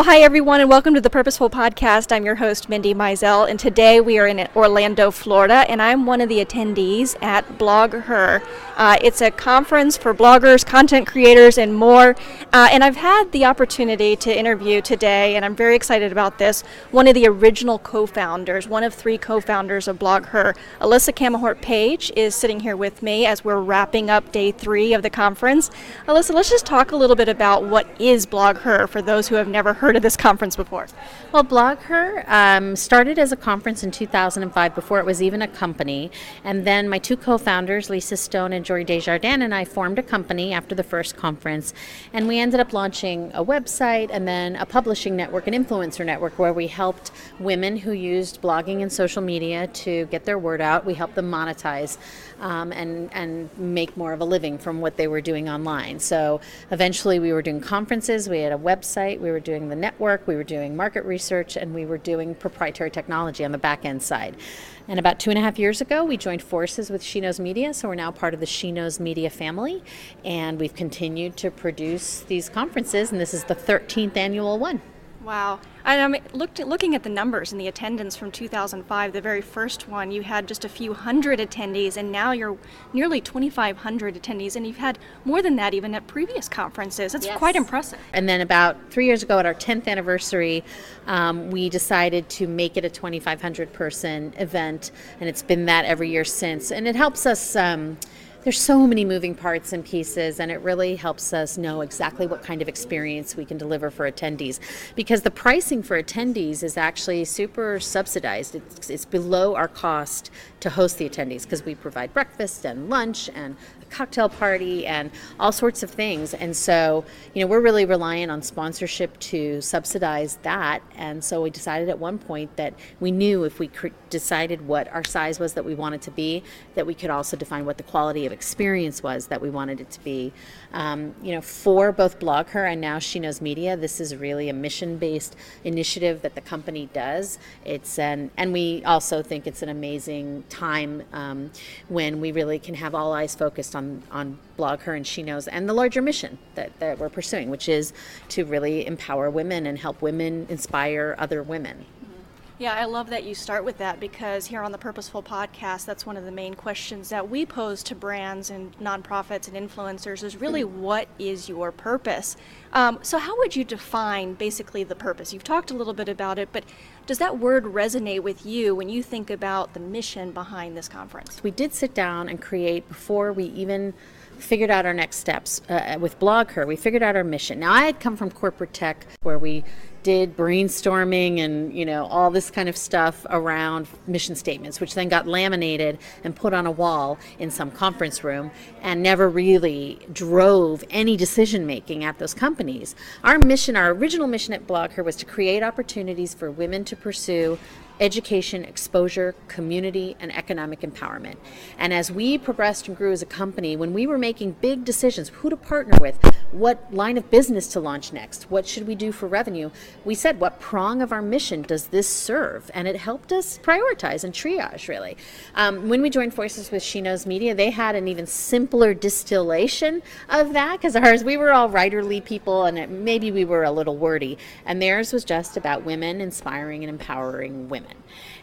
Well, hi everyone, and welcome to the Purposeful Podcast. I'm your host, Mindy Mizell, and today we are in Orlando, Florida, and I'm one of the attendees at BlogHer. Uh, it's a conference for bloggers, content creators, and more. Uh, and I've had the opportunity to interview today, and I'm very excited about this. One of the original co-founders, one of three co-founders of Blog Her, Elisa Camahort Page, is sitting here with me as we're wrapping up day three of the conference. Elisa, let's just talk a little bit about what is Blog Her for those who have never heard of this conference before? Well, BlogHer um, started as a conference in 2005 before it was even a company. And then my two co founders, Lisa Stone and Jory Des Jardins, and I formed a company after the first conference. And we ended up launching a website and then a publishing network, an influencer network, where we helped women who used blogging and social media to get their word out. We helped them monetize um, and, and make more of a living from what they were doing online. So eventually we were doing conferences, we had a website, we were doing the network, we were doing market research, and we were doing proprietary technology on the back end side. And about two and a half years ago, we joined forces with She Knows Media, so we're now part of the She Knows Media family, and we've continued to produce these conferences, and this is the 13th annual one. Wow. And I'm looked looking at the numbers and the attendance from 2005, the very first one, you had just a few hundred attendees, and now you're nearly 2,500 attendees, and you've had more than that even at previous conferences. That's yes. quite impressive. And then about three years ago, at our 10th anniversary, um, we decided to make it a 2,500 person event, and it's been that every year since. And it helps us. Um, there's so many moving parts and pieces, and it really helps us know exactly what kind of experience we can deliver for attendees. Because the pricing for attendees is actually super subsidized. It's, it's below our cost to host the attendees because we provide breakfast and lunch and cocktail party and all sorts of things. And so, you know, we're really reliant on sponsorship to subsidize that. And so we decided at one point that we knew if we cr- decided what our size was that we wanted to be, that we could also define what the quality of experience was that we wanted it to be. Um, you know, for both BlogHer and now She Knows Media, this is really a mission-based initiative that the company does. It's an, and we also think it's an amazing time um, when we really can have all eyes focused on on, on BlogHer and She Knows, and the larger mission that, that we're pursuing, which is to really empower women and help women inspire other women. Yeah, I love that you start with that because here on the Purposeful podcast, that's one of the main questions that we pose to brands and nonprofits and influencers is really what is your purpose? Um, so, how would you define basically the purpose? You've talked a little bit about it, but does that word resonate with you when you think about the mission behind this conference? We did sit down and create before we even figured out our next steps uh, with BlogHer. We figured out our mission. Now, I had come from corporate tech where we did brainstorming and you know all this kind of stuff around mission statements which then got laminated and put on a wall in some conference room and never really drove any decision making at those companies our mission our original mission at BlogHer was to create opportunities for women to pursue education, exposure, community, and economic empowerment. And as we progressed and grew as a company, when we were making big decisions, who to partner with, what line of business to launch next, what should we do for revenue, we said, what prong of our mission does this serve? And it helped us prioritize and triage, really. Um, when we joined forces with She Knows Media, they had an even simpler distillation of that because ours, we were all writerly people and it, maybe we were a little wordy. And theirs was just about women inspiring and empowering women women.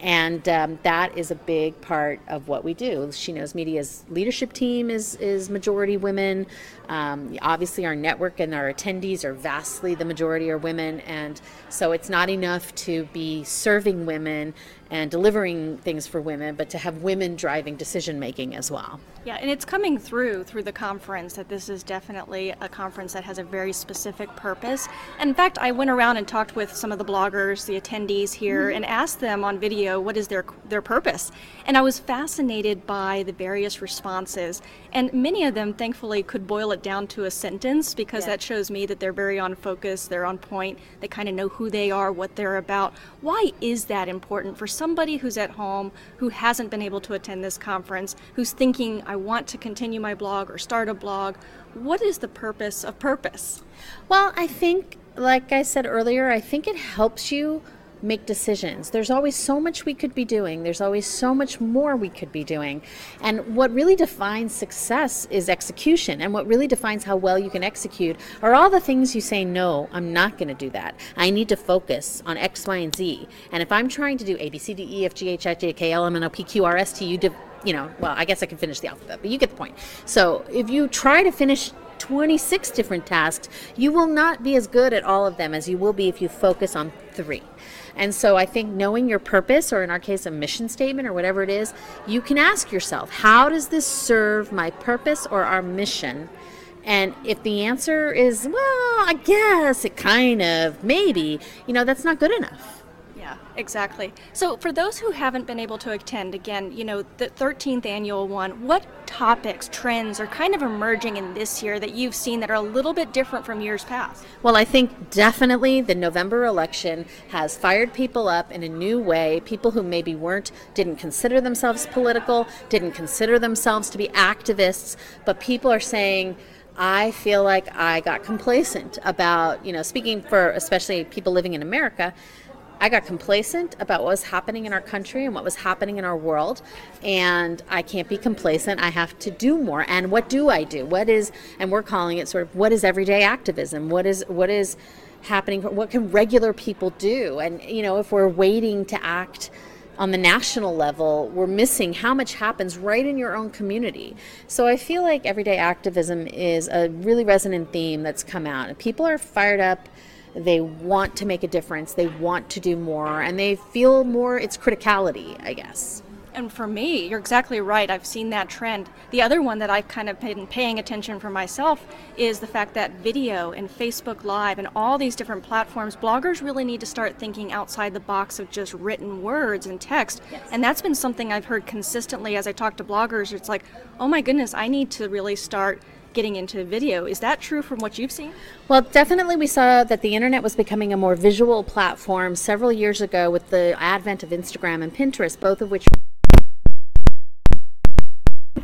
And um, that is a big part of what we do. She Knows Media's leadership team is, is majority women. Um, obviously, our network and our attendees are vastly the majority are women. And so it's not enough to be serving women and delivering things for women, but to have women driving decision making as well. Yeah, and it's coming through through the conference that this is definitely a conference that has a very specific purpose. And in fact, I went around and talked with some of the bloggers, the attendees here, mm-hmm. and asked them on video what is their their purpose. And I was fascinated by the various responses, and many of them, thankfully, could boil it down to a sentence because yeah. that shows me that they're very on focus, they're on point, they kind of know who they are, what they're about. Why is that important for somebody who's at home who hasn't been able to attend this conference, who's thinking, I want to continue my blog or start a blog, what is the purpose of purpose? Well, I think, like I said earlier, I think it helps you make decisions. There's always so much we could be doing. There's always so much more we could be doing. And what really defines success is execution. And what really defines how well you can execute are all the things you say, no, I'm not going to do that. I need to focus on X, Y, and Z. And if I'm trying to do A, B, C, D, E, F, G, H, I, J, K, L, M, N, O, P, Q, R, S, T, U, you know, well, I guess I can finish the alphabet, but you get the point. So if you try to finish 26 different tasks, you will not be as good at all of them as you will be if you focus on three. And so I think knowing your purpose, or in our case, a mission statement or whatever it is, you can ask yourself, how does this serve my purpose or our mission? And if the answer is, well, I guess it kind of, maybe, you know, that's not good enough. Yeah, exactly. So, for those who haven't been able to attend, again, you know, the 13th annual one, what topics, trends are kind of emerging in this year that you've seen that are a little bit different from years past? Well, I think definitely the November election has fired people up in a new way. People who maybe weren't, didn't consider themselves political, didn't consider themselves to be activists, but people are saying, I feel like I got complacent about, you know, speaking for especially people living in America, I got complacent about what was happening in our country and what was happening in our world. And I can't be complacent. I have to do more. And what do I do? What is, and we're calling it sort of, what is everyday activism? What is, what is happening? What can regular people do? And, you know, if we're waiting to act, on the national level, we're missing how much happens right in your own community. So I feel like everyday activism is a really resonant theme that's come out. People are fired up they want to make a difference, they want to do more, and they feel more its criticality, I guess. And for me, you're exactly right. I've seen that trend. The other one that I've kind of been paying attention for myself is the fact that video and Facebook Live and all these different platforms, bloggers really need to start thinking outside the box of just written words and text. Yes. And that's been something I've heard consistently as I talk to bloggers. It's like, oh my goodness, I need to really start getting into video. Is that true from what you've seen? Well, definitely we saw that the internet was becoming a more visual platform several years ago with the advent of Instagram and Pinterest, both of which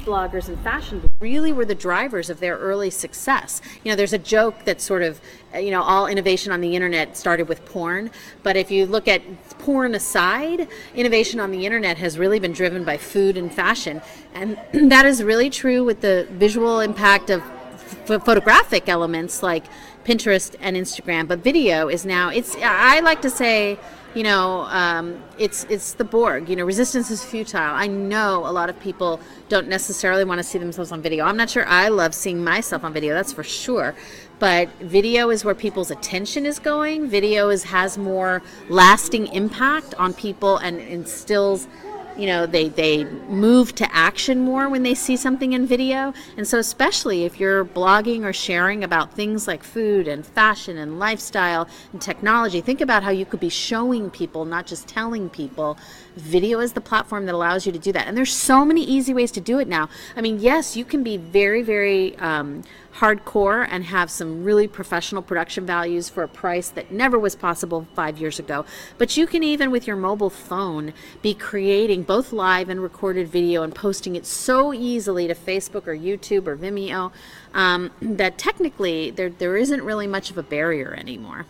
bloggers and fashion really were the drivers of their early success. You know, there's a joke that sort of, uh, you know, all innovation on the internet started with porn. But if you look at porn aside, innovation on the internet has really been driven by food and fashion. And that is really true with the visual impact of photographic elements like Pinterest and Instagram. But video is now, it's, I like to say, you know, um, it's it's the Borg. You know, resistance is futile. I know a lot of people don't necessarily want to see themselves on video. I'm not sure I love seeing myself on video. That's for sure. But video is where people's attention is going. Video is has more lasting impact on people and instills you know they they move to action more when they see something in video. And so especially if you're blogging or sharing about things like food and fashion and lifestyle and technology think about how you could be showing people not just telling people. Video is the platform that allows you to do that. And there's so many easy ways to do it now. I mean yes you can be very very um, hardcore and have some really professional production values for a price that never was possible five years ago. But you can even with your mobile phone be creating both live and recorded video and posting it so easily to Facebook or YouTube or Vimeo um, that technically there, there isn't really much of a barrier anymore.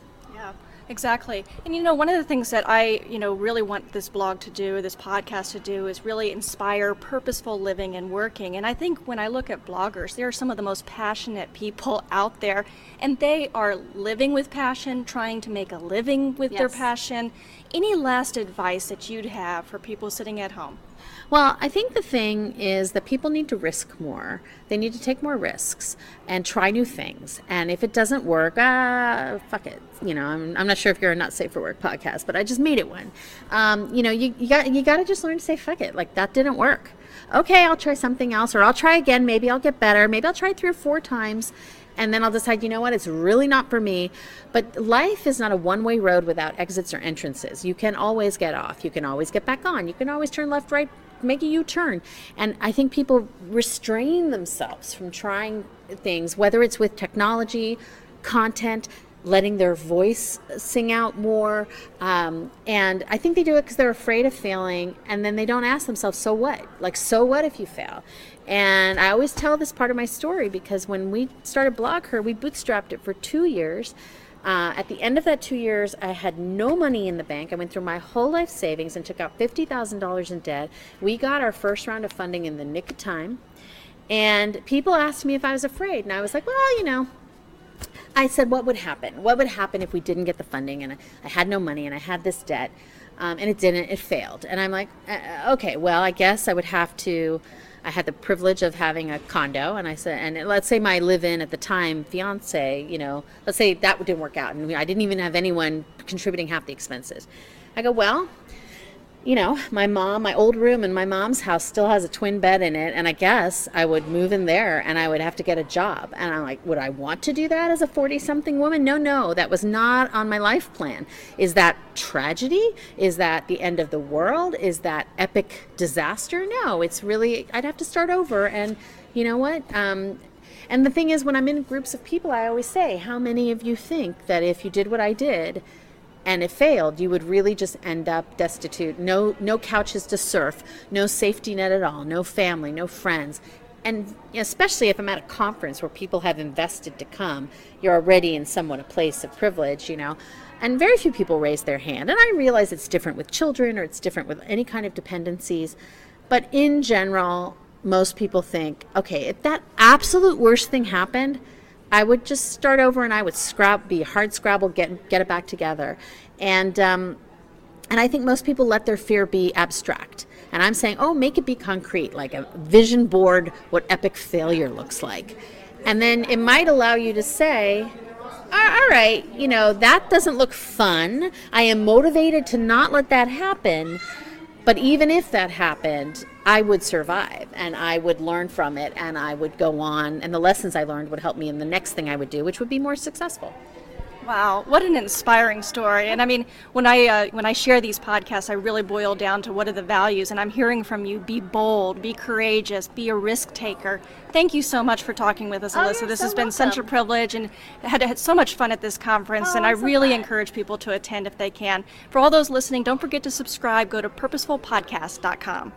Exactly. And you know, one of the things that I, you know, really want this blog to do, this podcast to do, is really inspire purposeful living and working. And I think when I look at bloggers, they are some of the most passionate people out there. And they are living with passion, trying to make a living with yes. their passion. Any last advice that you'd have for people sitting at home? Well, I think the thing is that people need to risk more. They need to take more risks and try new things. And if it doesn't work, ah, fuck it. You know, I'm, I'm not sure if you're a not safe for work podcast, but I just made it one. Um, you know, you, you got you got to just learn to say fuck it. Like that didn't work. Okay, I'll try something else, or I'll try again. Maybe I'll get better. Maybe I'll try three or four times and then I'll decide, you know what, it's really not for me. But life is not a one way road without exits or entrances. You can always get off, you can always get back on, you can always turn left, right, make a U-turn. And I think people restrain themselves from trying things, whether it's with technology, content, letting their voice sing out more. Um, and I think they do it because they're afraid of failing, and then they don't ask themselves, so what? Like, so what if you fail? And I always tell this part of my story because when we started BlogHer, we bootstrapped it for two years Uh, at the end of that two years, I had no money in the bank. I went through my whole life savings and took out $50,000 in debt. We got our first round of funding in the nick of time. And people asked me if I was afraid. And I was like, well, you know, I said, what would happen? What would happen if we didn't get the funding and I, I had no money and I had this debt? Um, and it didn't, it failed. And I'm like, uh, okay, well, I guess I would have to. I had the privilege of having a condo, and I said, and let's say my live-in at the time fiance, you know, let's say that didn't work out, and I didn't even have anyone contributing half the expenses. I go, well, you know, my mom, my old room in my mom's house still has a twin bed in it, and I guess I would move in there and I would have to get a job. And I'm like, would I want to do that as a 40 something woman? No, no, that was not on my life plan. Is that tragedy? Is that the end of the world? Is that epic disaster? No, it's really, I'd have to start over. And you know what? Um, and the thing is, when I'm in groups of people, I always say, how many of you think that if you did what I did, and it failed, you would really just end up destitute. No, no couches to surf, no safety net at all, no family, no friends. And especially if I'm at a conference where people have invested to come, you're already in somewhat a place of privilege, you know. And very few people raise their hand. And I realize it's different with children or it's different with any kind of dependencies. But in general, most people think, okay, if that absolute worst thing happened, I would just start over and I would scrap, be hard scrabble, get get it back together, and um, and I think most people let their fear be abstract. And I'm saying, oh, make it be concrete, like a vision board, what epic failure looks like, and then it might allow you to say, all right, you know that doesn't look fun. I am motivated to not let that happen. But even if that happened, I would survive and I would learn from it and I would go on and the lessons I learned would help me in the next thing I would do, which would be more successful. Wow, what an inspiring story! And I mean, when I uh, when I share these podcasts, I really boil down to what are the values. And I'm hearing from you: be bold, be courageous, be a risk taker. Thank you so much for talking with us, Oh, Elisa. this so has been welcome. such a privilege, and had, had so much fun at this conference. Oh, and I really glad. encourage people to attend if they can. For all those listening, don't forget to subscribe. Go to purposefulpodcast.com.